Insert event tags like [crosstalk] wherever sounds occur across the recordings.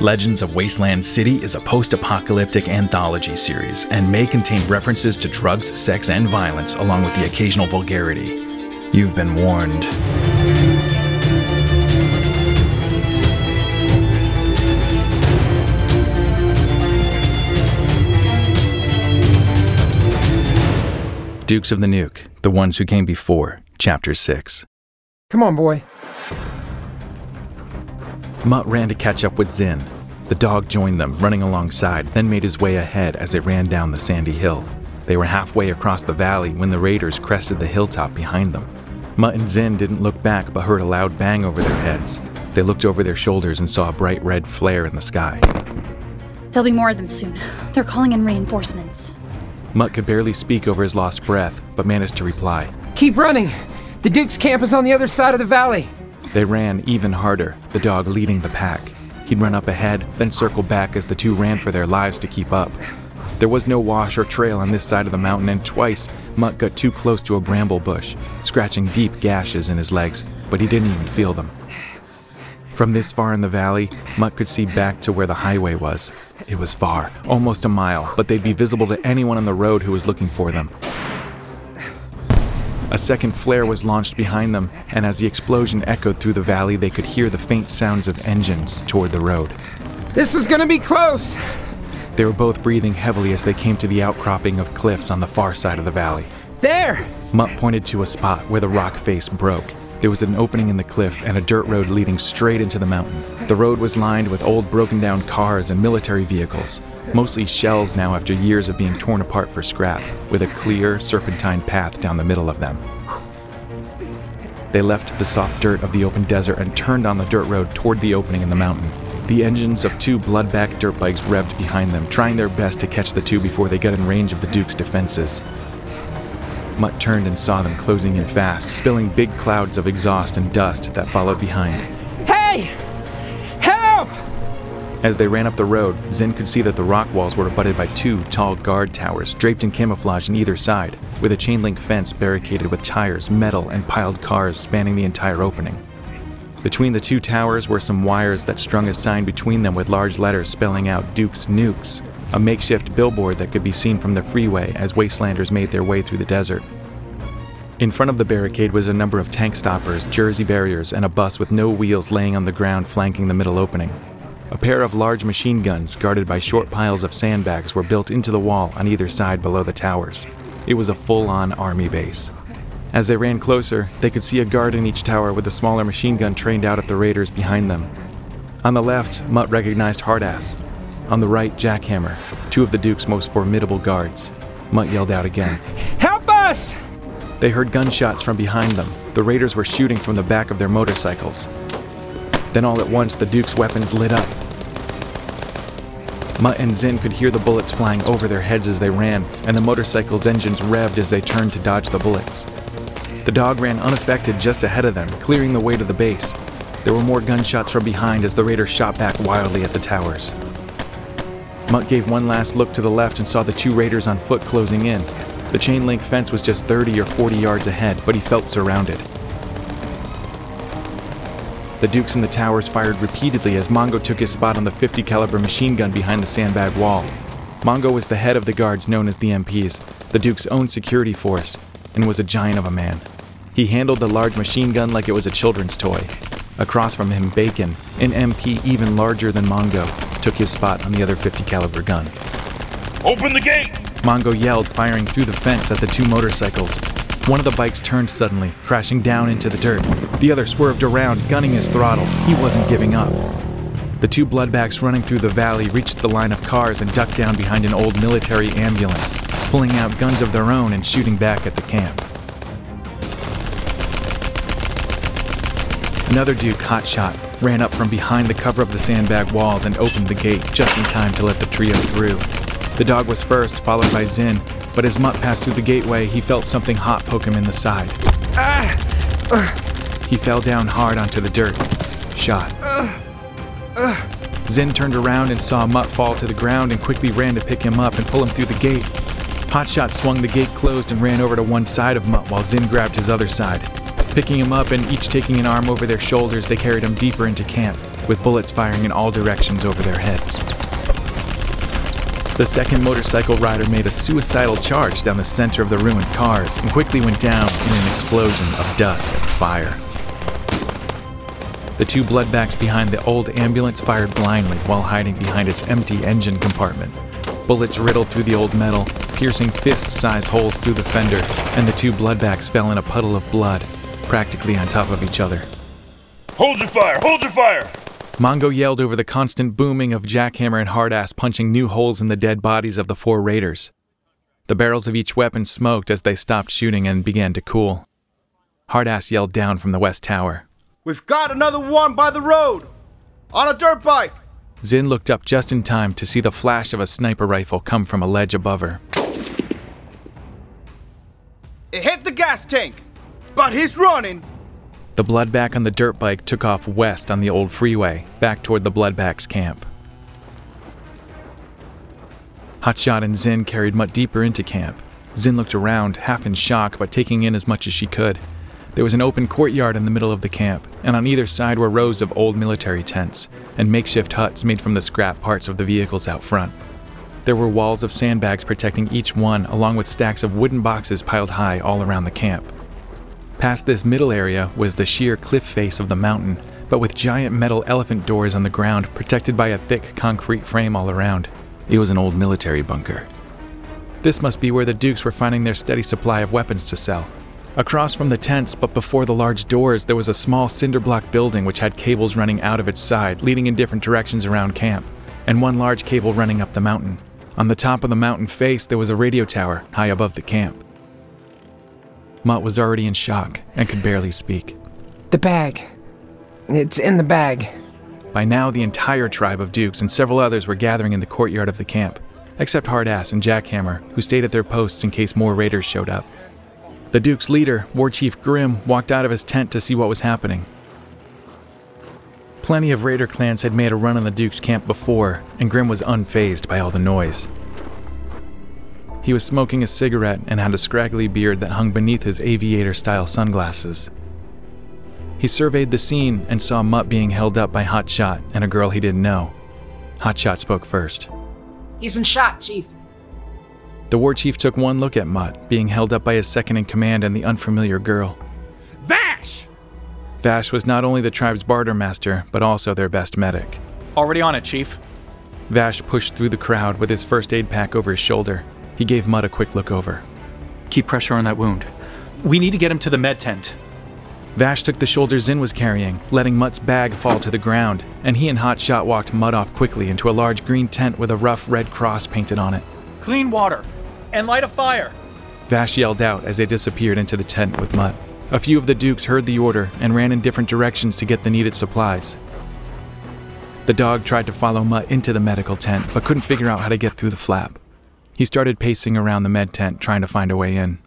Legends of Wasteland City is a post apocalyptic anthology series and may contain references to drugs, sex, and violence, along with the occasional vulgarity. You've been warned. Dukes of the Nuke, The Ones Who Came Before, Chapter 6. Come on, boy. Mutt ran to catch up with Zin. The dog joined them, running alongside, then made his way ahead as they ran down the sandy hill. They were halfway across the valley when the raiders crested the hilltop behind them. Mutt and Zin didn't look back but heard a loud bang over their heads. They looked over their shoulders and saw a bright red flare in the sky. There'll be more of them soon. They're calling in reinforcements. Mutt could barely speak over his lost breath, but managed to reply. Keep running. The Duke's camp is on the other side of the valley. They ran even harder, the dog leading the pack. He'd run up ahead, then circle back as the two ran for their lives to keep up. There was no wash or trail on this side of the mountain, and twice Mutt got too close to a bramble bush, scratching deep gashes in his legs, but he didn't even feel them. From this far in the valley, Mutt could see back to where the highway was. It was far, almost a mile, but they'd be visible to anyone on the road who was looking for them. A second flare was launched behind them, and as the explosion echoed through the valley, they could hear the faint sounds of engines toward the road. This is gonna be close. They were both breathing heavily as they came to the outcropping of cliffs on the far side of the valley. There! Mutt pointed to a spot where the rock face broke. There was an opening in the cliff and a dirt road leading straight into the mountain. The road was lined with old broken down cars and military vehicles, mostly shells now after years of being torn apart for scrap, with a clear, serpentine path down the middle of them. They left the soft dirt of the open desert and turned on the dirt road toward the opening in the mountain. The engines of two bloodback dirt bikes revved behind them, trying their best to catch the two before they got in range of the Duke's defenses. Mutt turned and saw them closing in fast, spilling big clouds of exhaust and dust that followed behind. Hey! Help! As they ran up the road, Zin could see that the rock walls were abutted by two tall guard towers, draped in camouflage on either side, with a chain link fence barricaded with tires, metal, and piled cars spanning the entire opening. Between the two towers were some wires that strung a sign between them with large letters spelling out Duke's Nukes, a makeshift billboard that could be seen from the freeway as wastelanders made their way through the desert. In front of the barricade was a number of tank stoppers, jersey barriers, and a bus with no wheels laying on the ground flanking the middle opening. A pair of large machine guns, guarded by short piles of sandbags, were built into the wall on either side below the towers. It was a full on army base. As they ran closer, they could see a guard in each tower with a smaller machine gun trained out at the raiders behind them. On the left, Mutt recognized Hardass. On the right, Jackhammer, two of the Duke's most formidable guards. Mutt yelled out again. Help us! They heard gunshots from behind them. The raiders were shooting from the back of their motorcycles. Then all at once, the Duke's weapons lit up. Mutt and Zin could hear the bullets flying over their heads as they ran, and the motorcycle's engines revved as they turned to dodge the bullets. The dog ran unaffected just ahead of them, clearing the way to the base. There were more gunshots from behind as the raiders shot back wildly at the towers. Mutt gave one last look to the left and saw the two raiders on foot closing in. The chain link fence was just 30 or 40 yards ahead, but he felt surrounded. The Dukes in the towers fired repeatedly as Mongo took his spot on the 50 caliber machine gun behind the sandbag wall. Mongo was the head of the guards known as the MPs, the Duke's own security force, and was a giant of a man. He handled the large machine gun like it was a children's toy. Across from him, Bacon, an MP even larger than Mongo, took his spot on the other 50 caliber gun. Open the gate! Mongo yelled, firing through the fence at the two motorcycles. One of the bikes turned suddenly, crashing down into the dirt. The other swerved around, gunning his throttle. He wasn't giving up. The two bloodbacks running through the valley reached the line of cars and ducked down behind an old military ambulance, pulling out guns of their own and shooting back at the camp. Another Duke, hotshot, ran up from behind the cover of the sandbag walls and opened the gate just in time to let the trio through. The dog was first, followed by Zin, but as Mutt passed through the gateway, he felt something hot poke him in the side. Ah! He fell down hard onto the dirt, shot. Zin turned around and saw Mutt fall to the ground and quickly ran to pick him up and pull him through the gate. Hotshot swung the gate closed and ran over to one side of Mutt while Zin grabbed his other side. Picking him up and each taking an arm over their shoulders, they carried him deeper into camp. with bullets firing in all directions over their heads. The second motorcycle rider made a suicidal charge down the center of the ruined cars and quickly went down in an explosion of dust and fire. The two bloodbacks behind the old ambulance fired blindly while hiding behind its empty engine compartment. Bullets riddled through the old metal, piercing fist sized holes through the fender, and the two bloodbacks fell in a puddle of blood, practically on top of each other. Hold your fire! Hold your fire! Mongo yelled over the constant booming of Jackhammer and Hardass punching new holes in the dead bodies of the four raiders. The barrels of each weapon smoked as they stopped shooting and began to cool. Hardass yelled down from the west tower. We've got another one by the road! On a dirt bike! Zin looked up just in time to see the flash of a sniper rifle come from a ledge above her. It hit the gas tank! But he's running! The bloodback on the dirt bike took off west on the old freeway, back toward the bloodback's camp. Hotshot and Zin carried Mutt deeper into camp. Zin looked around, half in shock, but taking in as much as she could. There was an open courtyard in the middle of the camp, and on either side were rows of old military tents and makeshift huts made from the scrap parts of the vehicles out front. There were walls of sandbags protecting each one, along with stacks of wooden boxes piled high all around the camp. Past this middle area was the sheer cliff face of the mountain, but with giant metal elephant doors on the ground protected by a thick concrete frame all around. It was an old military bunker. This must be where the Dukes were finding their steady supply of weapons to sell. Across from the tents, but before the large doors, there was a small cinder block building which had cables running out of its side, leading in different directions around camp, and one large cable running up the mountain. On the top of the mountain face, there was a radio tower high above the camp. Mutt was already in shock and could barely speak. The bag. It's in the bag. By now, the entire tribe of Dukes and several others were gathering in the courtyard of the camp, except Hardass and Jackhammer, who stayed at their posts in case more raiders showed up. The Duke's leader, War Chief Grimm, walked out of his tent to see what was happening. Plenty of raider clans had made a run on the Duke's camp before, and Grimm was unfazed by all the noise. He was smoking a cigarette and had a scraggly beard that hung beneath his aviator style sunglasses. He surveyed the scene and saw Mutt being held up by Hotshot and a girl he didn't know. Hotshot spoke first. He's been shot, Chief. The war chief took one look at Mutt, being held up by his second in command and the unfamiliar girl. Vash! Vash was not only the tribe's barter master, but also their best medic. Already on it, Chief. Vash pushed through the crowd with his first aid pack over his shoulder. He gave Mutt a quick look over. Keep pressure on that wound. We need to get him to the med tent. Vash took the shoulder Zin was carrying, letting Mutt's bag fall to the ground, and he and Hotshot walked Mutt off quickly into a large green tent with a rough red cross painted on it. Clean water. And light a fire. Vash yelled out as they disappeared into the tent with Mutt. A few of the Dukes heard the order and ran in different directions to get the needed supplies. The dog tried to follow Mutt into the medical tent, but couldn't figure out how to get through the flap. He started pacing around the med tent, trying to find a way in.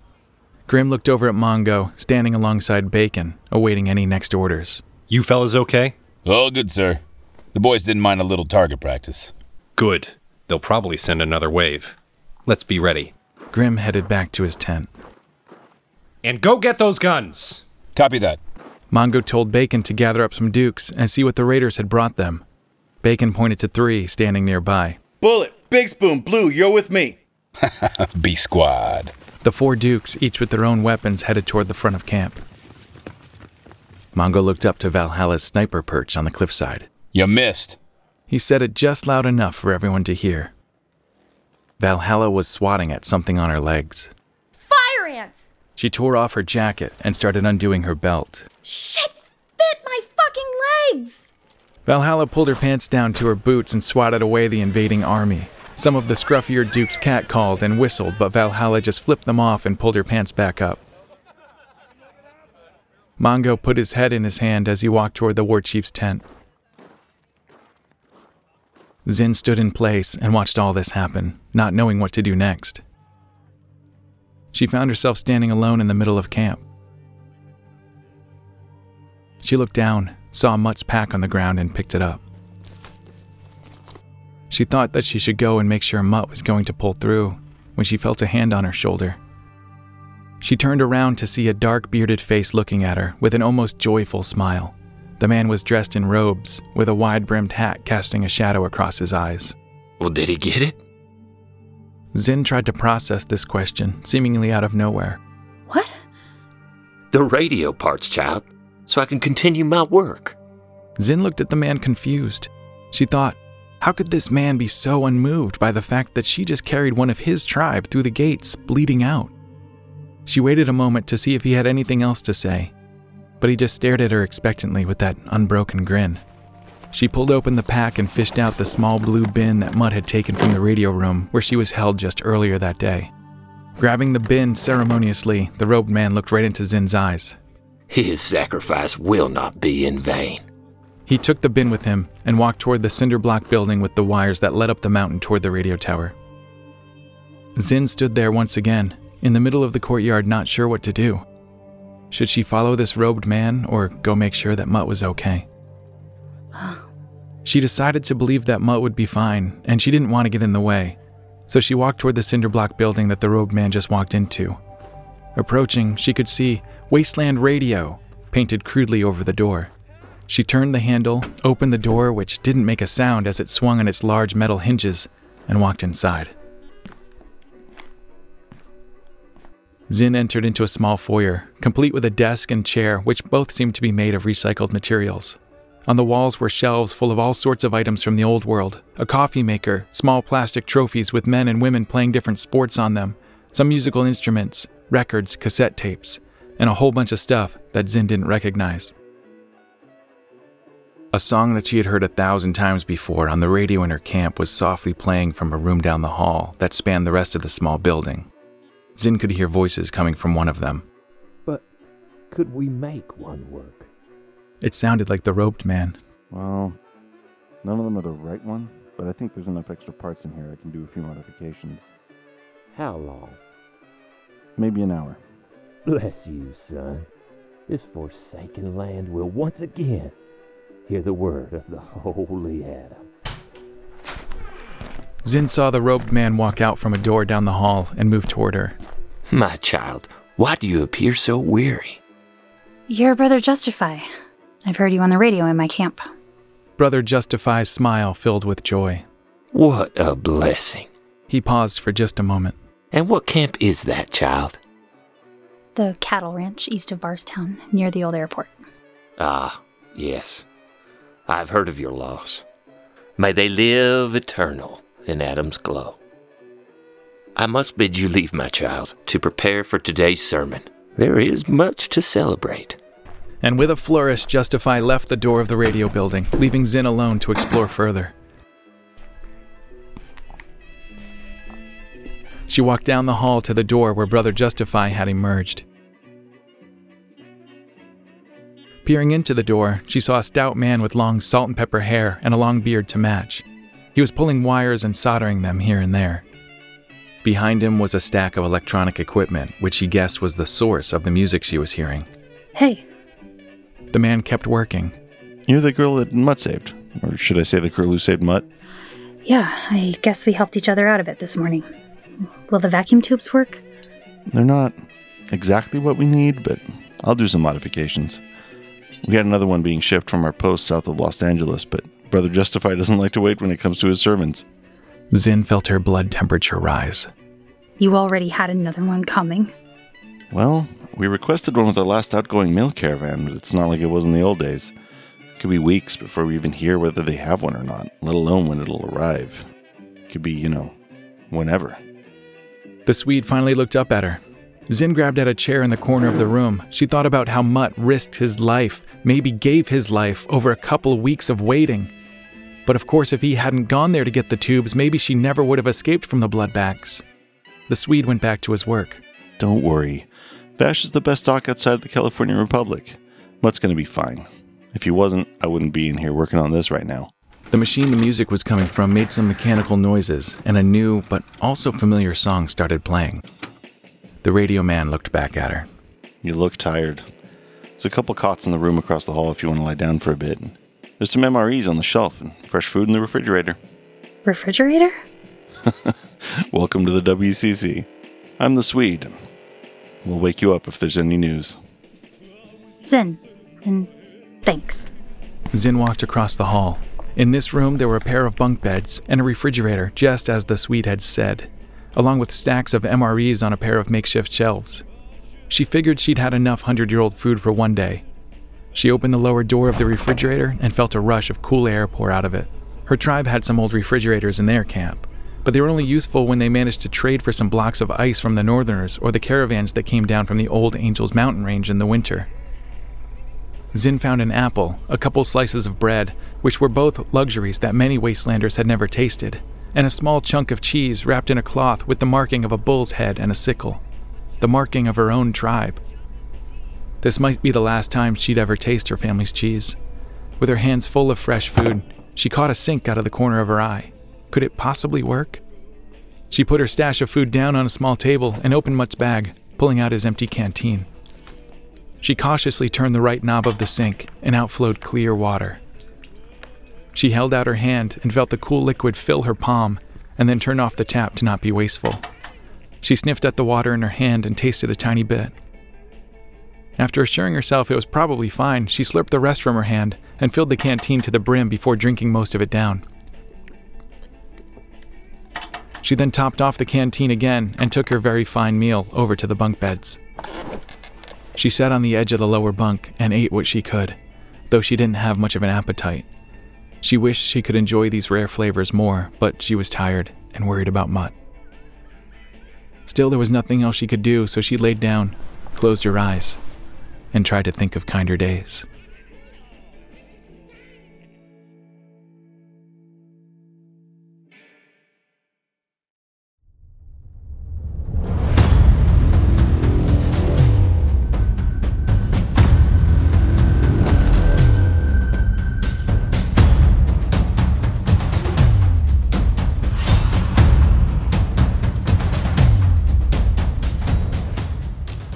Grimm looked over at Mongo, standing alongside Bacon, awaiting any next orders. You fellas okay? All good, sir. The boys didn't mind a little target practice. Good. They'll probably send another wave. Let's be ready. Grimm headed back to his tent. And go get those guns! Copy that. Mongo told Bacon to gather up some dukes and see what the raiders had brought them. Bacon pointed to three standing nearby. Bullet, Big Spoon, Blue, you're with me. [laughs] B Squad. The four dukes, each with their own weapons, headed toward the front of camp. Mongo looked up to Valhalla's sniper perch on the cliffside. You missed. He said it just loud enough for everyone to hear. Valhalla was swatting at something on her legs. Fire ants! She tore off her jacket and started undoing her belt. Shit! Bit my fucking legs! Valhalla pulled her pants down to her boots and swatted away the invading army. Some of the scruffier Duke's cat called and whistled, but Valhalla just flipped them off and pulled her pants back up. Mongo put his head in his hand as he walked toward the war chief's tent. Zin stood in place and watched all this happen, not knowing what to do next. She found herself standing alone in the middle of camp. She looked down, saw Mutt's pack on the ground, and picked it up. She thought that she should go and make sure Mutt was going to pull through when she felt a hand on her shoulder. She turned around to see a dark bearded face looking at her with an almost joyful smile. The man was dressed in robes, with a wide brimmed hat casting a shadow across his eyes. Well, did he get it? Zin tried to process this question, seemingly out of nowhere. What? The radio parts, child, so I can continue my work. Zin looked at the man confused. She thought, how could this man be so unmoved by the fact that she just carried one of his tribe through the gates, bleeding out? She waited a moment to see if he had anything else to say, but he just stared at her expectantly with that unbroken grin. She pulled open the pack and fished out the small blue bin that Mutt had taken from the radio room where she was held just earlier that day. Grabbing the bin ceremoniously, the robed man looked right into Zin's eyes. His sacrifice will not be in vain. He took the bin with him and walked toward the cinder block building with the wires that led up the mountain toward the radio tower. Zin stood there once again, in the middle of the courtyard, not sure what to do. Should she follow this robed man or go make sure that Mutt was okay? she decided to believe that Mutt would be fine, and she didn't want to get in the way, so she walked toward the cinder block building that the robed man just walked into. Approaching, she could see Wasteland Radio painted crudely over the door. She turned the handle, opened the door, which didn't make a sound as it swung on its large metal hinges, and walked inside. Zin entered into a small foyer, complete with a desk and chair, which both seemed to be made of recycled materials. On the walls were shelves full of all sorts of items from the old world a coffee maker, small plastic trophies with men and women playing different sports on them, some musical instruments, records, cassette tapes, and a whole bunch of stuff that Zin didn't recognize. A song that she had heard a thousand times before on the radio in her camp was softly playing from a room down the hall that spanned the rest of the small building. Zin could hear voices coming from one of them. But could we make one work? It sounded like the roped man. Well, none of them are the right one, but I think there's enough extra parts in here I can do a few modifications. How long? Maybe an hour. Bless you, son. This forsaken land will once again hear the word of the Holy Adam. Zin saw the robed man walk out from a door down the hall and move toward her. My child, why do you appear so weary? Your brother Justify. I've heard you on the radio in my camp. Brother Justify's smile filled with joy. What a blessing. He paused for just a moment. And what camp is that, child? The cattle ranch east of Barstown, near the old airport. Ah, yes. I've heard of your loss. May they live eternal in Adam's glow. I must bid you leave, my child, to prepare for today's sermon. There is much to celebrate. And with a flourish, Justify left the door of the radio building, leaving Zin alone to explore further. She walked down the hall to the door where Brother Justify had emerged. Peering into the door, she saw a stout man with long salt and pepper hair and a long beard to match. He was pulling wires and soldering them here and there. Behind him was a stack of electronic equipment, which she guessed was the source of the music she was hearing. Hey. The man kept working. You're the girl that Mutt saved. Or should I say the girl who saved Mutt? Yeah, I guess we helped each other out a bit this morning. Will the vacuum tubes work? They're not exactly what we need, but I'll do some modifications. We had another one being shipped from our post south of Los Angeles, but Brother Justify doesn't like to wait when it comes to his sermons. Zin felt her blood temperature rise. You already had another one coming. Well, we requested one with our last outgoing mail caravan, but it's not like it was in the old days. It could be weeks before we even hear whether they have one or not, let alone when it'll arrive. It could be, you know, whenever. The Swede finally looked up at her. Zin grabbed at a chair in the corner of the room. She thought about how Mutt risked his life, maybe gave his life, over a couple weeks of waiting. But of course, if he hadn't gone there to get the tubes, maybe she never would have escaped from the bloodbacks. The Swede went back to his work. Don't worry. Vash is the best doc outside the California Republic. Mutt's gonna be fine. If he wasn't, I wouldn't be in here working on this right now. The machine the music was coming from made some mechanical noises, and a new but also familiar song started playing. The radio man looked back at her. You look tired. There's a couple cots in the room across the hall if you want to lie down for a bit. There's some MREs on the shelf and fresh food in the refrigerator. Refrigerator? [laughs] Welcome to the WCC. I'm the Swede. We'll wake you up if there's any news. Zin. And thanks. Zin walked across the hall. In this room, there were a pair of bunk beds and a refrigerator, just as the Swede had said, along with stacks of MREs on a pair of makeshift shelves. She figured she'd had enough hundred year old food for one day. She opened the lower door of the refrigerator and felt a rush of cool air pour out of it. Her tribe had some old refrigerators in their camp, but they were only useful when they managed to trade for some blocks of ice from the Northerners or the caravans that came down from the old Angels Mountain Range in the winter. Zin found an apple, a couple slices of bread, which were both luxuries that many wastelanders had never tasted, and a small chunk of cheese wrapped in a cloth with the marking of a bull's head and a sickle, the marking of her own tribe. This might be the last time she'd ever taste her family's cheese. With her hands full of fresh food, she caught a sink out of the corner of her eye. Could it possibly work? She put her stash of food down on a small table and opened Mutt's bag, pulling out his empty canteen. She cautiously turned the right knob of the sink, and out flowed clear water. She held out her hand and felt the cool liquid fill her palm, and then turned off the tap to not be wasteful. She sniffed at the water in her hand and tasted a tiny bit. After assuring herself it was probably fine, she slurped the rest from her hand and filled the canteen to the brim before drinking most of it down. She then topped off the canteen again and took her very fine meal over to the bunk beds. She sat on the edge of the lower bunk and ate what she could, though she didn't have much of an appetite. She wished she could enjoy these rare flavors more, but she was tired and worried about Mutt. Still, there was nothing else she could do, so she laid down, closed her eyes, and tried to think of kinder days.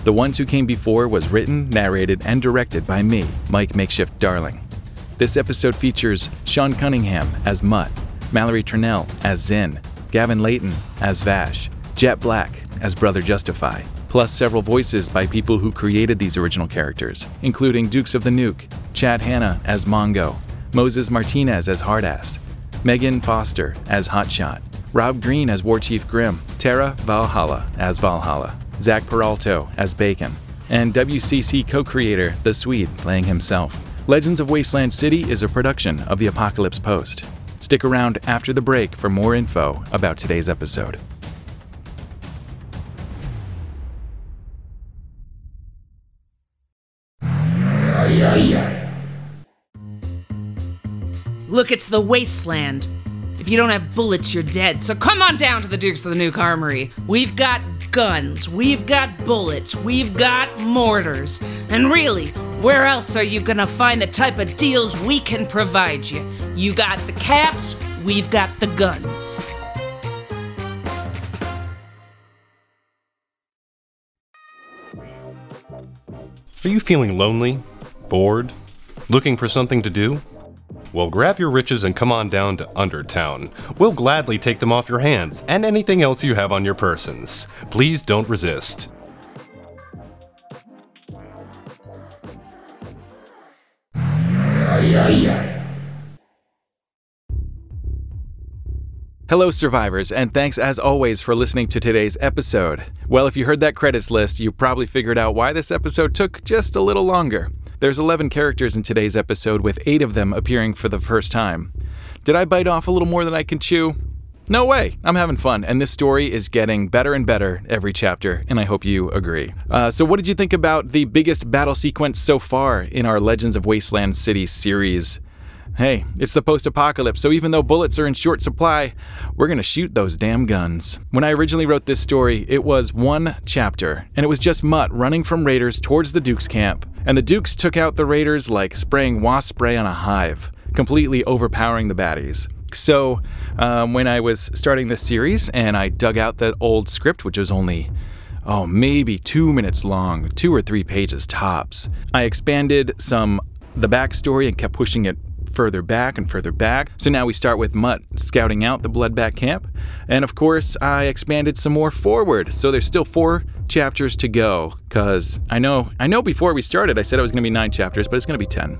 The Ones Who Came Before was written, narrated, and directed by me, Mike Makeshift Darling. This episode features Sean Cunningham as Mutt, Mallory Trunnell as Zin, Gavin Leighton as Vash, Jhett Black as Brother Justify, plus several voices by people who created these original characters, including Dukes of the Nuke, Chad Hannah as Mongo, Moises Martinez as Hardass, Meghan Foster as Hotshot, Robb Greene as War Chief Grimm, Tara Valhalla as Valhalla, Xaq Peralto as Bacon, and WCC co creator The Swede playing himself. Legends of Wasteland City is a production of the Apocalypse Post. Stick around after the break for more info about today's episode. Look, it's the wasteland. If you don't have bullets, you're dead. So come on down to the Dukes of the Nuke Armory. We've got guns, we've got bullets, we've got mortars. And really, where else are you gonna find the type of deals we can provide you? You got the caps, we've got the guns. Are you feeling lonely? Bored? Looking for something to do? Well, grab your riches and come on down to Undertown. We'll gladly take them off your hands and anything else you have on your persons. Please don't resist. Hello, survivors, and thanks as always for listening to today's episode. Well, if you heard that credits list, you probably figured out why this episode took just a little longer. There's 11 characters in today's episode, with 8 of them appearing for the first time. Did I bite off a little more than I can chew? No way! I'm having fun, and this story is getting better and better every chapter, and I hope you agree. Uh, so, what did you think about the biggest battle sequence so far in our Legends of Wasteland City series? Hey, it's the post apocalypse, so even though bullets are in short supply, we're gonna shoot those damn guns. When I originally wrote this story, it was one chapter, and it was just Mutt running from raiders towards the Duke's camp, and the Dukes took out the raiders like spraying wasp spray on a hive, completely overpowering the baddies. So, um, when I was starting this series and I dug out that old script, which was only oh, maybe two minutes long, two or three pages tops. I expanded some the backstory and kept pushing it further back and further back. So now we start with Mutt scouting out the Bloodback camp. And of course, I expanded some more forward. So there's still four chapters to go cuz I know I know before we started I said it was going to be 9 chapters, but it's going to be 10.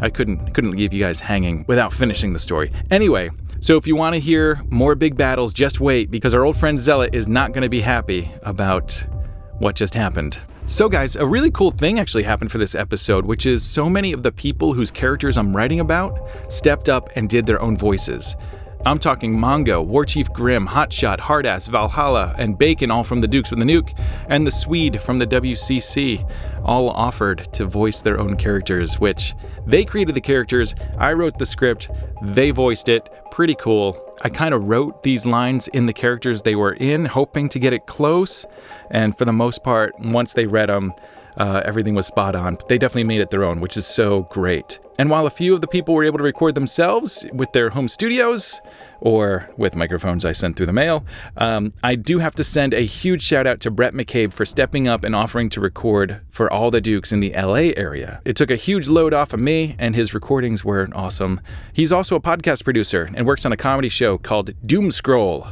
I couldn't couldn't leave you guys hanging without finishing the story. Anyway, so if you want to hear more big battles, just wait because our old friend Zealot is not going to be happy about what just happened. So, guys, a really cool thing actually happened for this episode, which is so many of the people whose characters I'm writing about stepped up and did their own voices. I'm talking Mongo, Warchief Grimm, Hotshot, Hardass, Valhalla, and Bacon, all from the Dukes with the Nuke, and the Swede from the WCC, all offered to voice their own characters, which they created the characters, I wrote the script, they voiced it. Pretty cool. I kind of wrote these lines in the characters they were in, hoping to get it close, and for the most part, once they read them, uh, everything was spot on. They definitely made it their own, which is so great. And while a few of the people were able to record themselves with their home studios or with microphones I sent through the mail, um, I do have to send a huge shout out to Brett McCabe for stepping up and offering to record for all the Dukes in the LA area. It took a huge load off of me, and his recordings were awesome. He's also a podcast producer and works on a comedy show called Doom Scroll.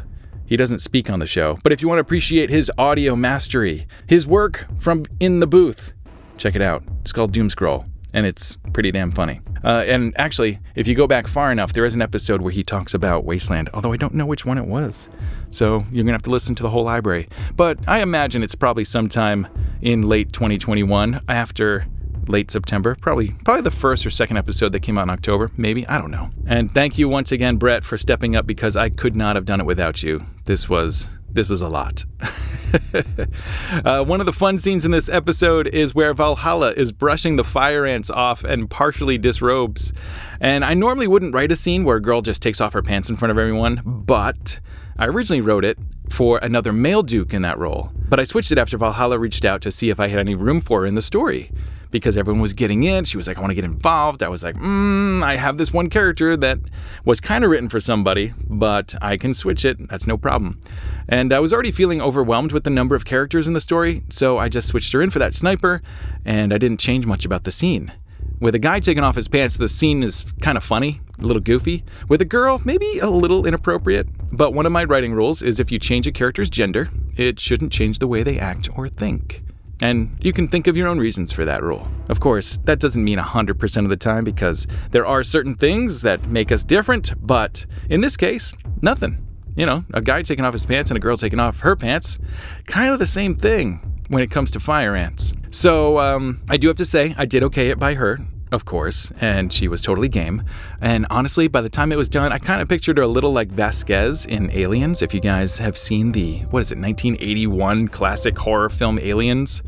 He doesn't speak on the show, but if you want to appreciate his audio mastery, his work from in the booth, check it out. It's called Doom Scroll and it's pretty damn funny. Uh, and actually, if you go back far enough, there is an episode where he talks about Wasteland, although I don't know which one it was. So you're gonna have to listen to the whole library. But I imagine it's probably sometime in late 2021 after late September, probably probably the first or second episode that came out in October, maybe I don't know. And thank you once again, Brett, for stepping up because I could not have done it without you. This was this was a lot. [laughs] uh, one of the fun scenes in this episode is where Valhalla is brushing the fire ants off and partially disrobes. And I normally wouldn't write a scene where a girl just takes off her pants in front of everyone, but I originally wrote it for another male Duke in that role. But I switched it after Valhalla reached out to see if I had any room for her in the story because everyone was getting in. She was like, I want to get involved. I was like, mm, I have this one character that was kind of written for somebody, but I can switch it. That's no problem. And I was already feeling overwhelmed with the number of characters in the story, so I just switched her in for that sniper, and I didn't change much about the scene. With a guy taking off his pants, the scene is kind of funny, a little goofy. With a girl, maybe a little inappropriate. But one of my writing rules is if you change a character's gender, it shouldn't change the way they act or think. And you can think of your own reasons for that rule. Of course, that doesn't mean 100% of the time because there are certain things that make us different, but in this case, nothing. You know, a guy taking off his pants and a girl taking off her pants, kind of the same thing when it comes to fire ants. So um, I do have to say, I did okay it by her of course, and she was totally game. And honestly, by the time it was done, I kind of pictured her a little like Vasquez in Aliens. If you guys have seen the, what is it, 1981 classic horror film Aliens?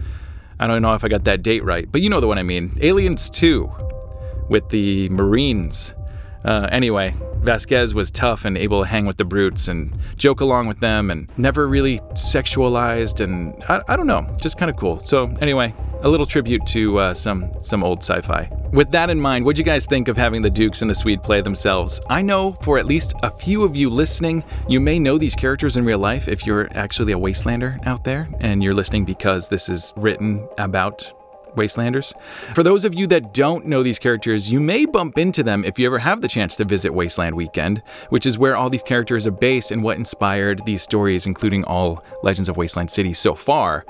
I don't know if I got that date right, but you know the one I mean. Aliens 2 with the Marines. Uh, anyway, Vasquez was tough and able to hang with the brutes and joke along with them and never really sexualized and I, I don't know, just kind of cool. So anyway, a little tribute to uh, some some old sci-fi. With that in mind, what'd you guys think of having the Dukes and the Swede play themselves? I know for at least a few of you listening, you may know these characters in real life if you're actually a Wastelander out there and you're listening because this is written about Wastelanders. For those of you that don't know these characters, you may bump into them if you ever have the chance to visit Wasteland Weekend, which is where all these characters are based and what inspired these stories, including all Legends of Wasteland City so far.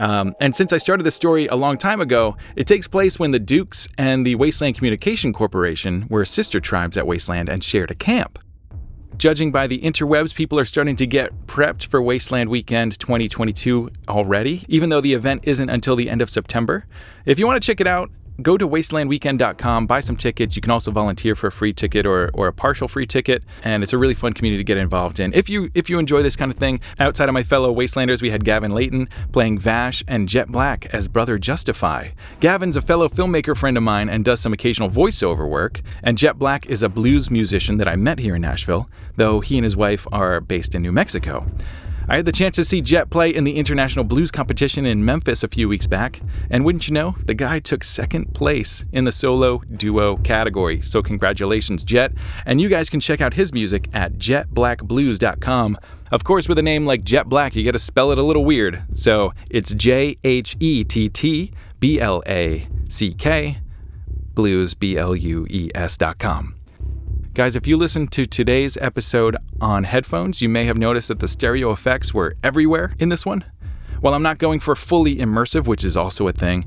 Um, and since I started this story a long time ago, it takes place when the Dukes and the Wasteland Communication Corporation were sister tribes at Wasteland and shared a camp. Judging by the interwebs, people are starting to get prepped for Wasteland Weekend 2022 already, even though the event isn't until the end of September. If you want to check it out, go to wastelandweekend.com, buy some tickets. You can also volunteer for a free ticket or, or a partial free ticket, and it's a really fun community to get involved in. If you if you enjoy this kind of thing, outside of my fellow Wastelanders, we had Gavin Leighton playing Vash and Jhett Black as Brother Justify. Gavin's a fellow filmmaker friend of mine and does some occasional voiceover work, and Jhett Black is a blues musician that I met here in Nashville, though he and his wife are based in New Mexico. I had the chance to see Jhett play in the International Blues Competition in Memphis a few weeks back, and wouldn't you know, the guy took second place in the solo duo category. So, congratulations, Jhett. And you guys can check out his music at jhettblackblues.com. Of course, with a name like Jhett Black, you got to spell it a little weird. So, it's J H E T T B L A C K, blues, B L U E S.com. Guys, if you listened to today's episode on headphones, you may have noticed that the stereo effects were everywhere in this one. While I'm not going for fully immersive, which is also a thing,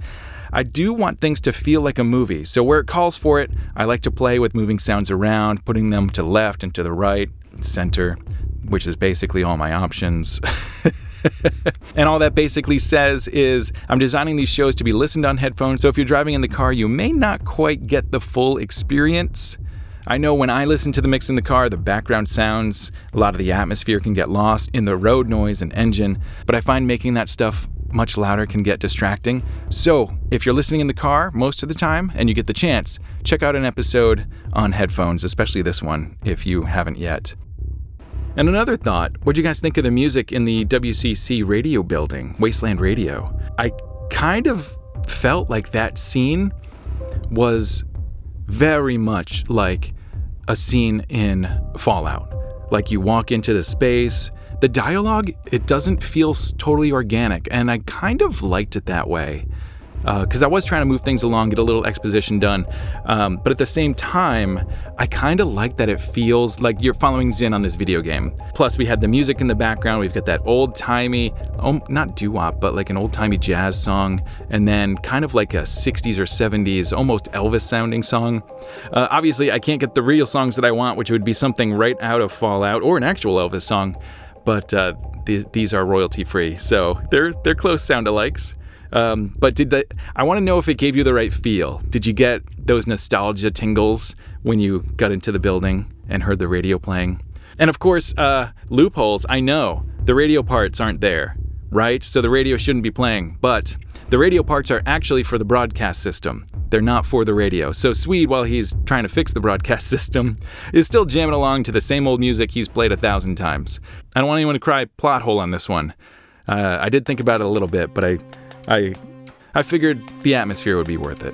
I do want things to feel like a movie, so where it calls for it, I like to play with moving sounds around, putting them to left and to the right, center, which is basically all my options. [laughs] and all that basically says is I'm designing these shows to be listened on headphones, so if you're driving in the car, you may not quite get the full experience. I know when I listen to the mix in the car, the background sounds, a lot of the atmosphere can get lost in the road noise and engine, but I find making that stuff much louder can get distracting. So, if you're listening in the car most of the time and you get the chance, check out an episode on headphones, especially this one if you haven't yet. And another thought what do you guys think of the music in the WCC radio building, Wasteland Radio? I kind of felt like that scene was very much like a scene in Fallout. Like you walk into the space, the dialogue, it doesn't feel totally organic, and I kind of liked it that way because uh, I was trying to move things along, get a little exposition done. Um, but at the same time, I kind of like that it feels like you're following Zin on this video game. Plus, we had the music in the background. We've got that old timey, oh, not doo wop, but like an old timey jazz song, and then kind of like a 60s or 70s, almost Elvis sounding song. Uh, obviously, I can't get the real songs that I want, which would be something right out of Fallout or an actual Elvis song. But uh, these, these are royalty free, so they're they're close sound alikes. Um, but did the I want to know if it gave you the right feel? Did you get those nostalgia tingles when you got into the building and heard the radio playing? And of course, uh, loopholes. I know the radio parts aren't there, right? So the radio shouldn't be playing. But the radio parts are actually for the broadcast system. They're not for the radio. So Swede, while he's trying to fix the broadcast [laughs] system, is still jamming along to the same old music he's played a thousand times. I don't want anyone to cry plot hole on this one. Uh, I did think about it a little bit, but I I I figured the atmosphere would be worth it.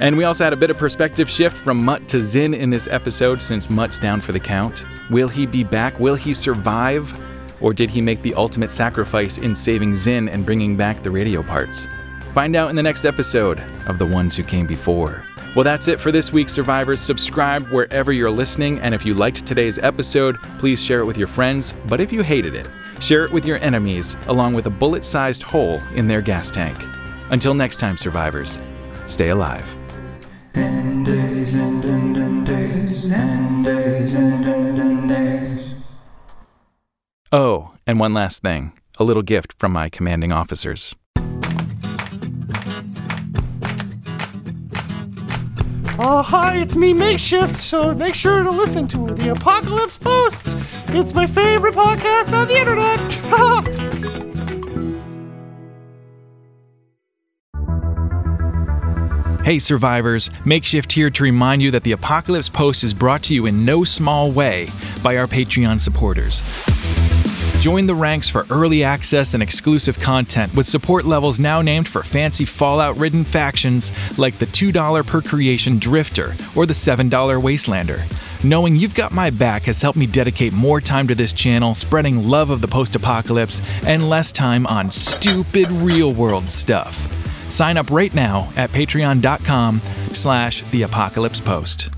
And we also had a bit of perspective shift from Mutt to Zin in this episode since Mutt's down for the count. Will he be back? Will he survive? Or did he make the ultimate sacrifice in saving Zin and bringing back the radio parts? Find out in the next episode of The Ones Who Came Before. Well, that's it for this week's Survivors. Subscribe wherever you're listening, and if you liked today's episode, please share it with your friends. But if you hated it, Share it with your enemies, along with a bullet sized hole in their gas tank. Until next time, survivors, stay alive. Oh, and one last thing a little gift from my commanding officers. Oh, hi, it's me, Makeshift, so make sure to listen to the Apocalypse Post. It's my favorite podcast on the internet. [laughs] Hey survivors, Makeshift here to remind you that the Apocalypse Post is brought to you in no small way by our Patreon supporters. Join the ranks for early access and exclusive content with support levels now named for fancy Fallout ridden factions like the $2 per creation Drifter or the $7 Wastelander. Knowing you've got my back has helped me dedicate more time to this channel, spreading love of the post apocalypse, and less time on stupid real world stuff. Sign up right now at patreon.com slash the apocalypse post.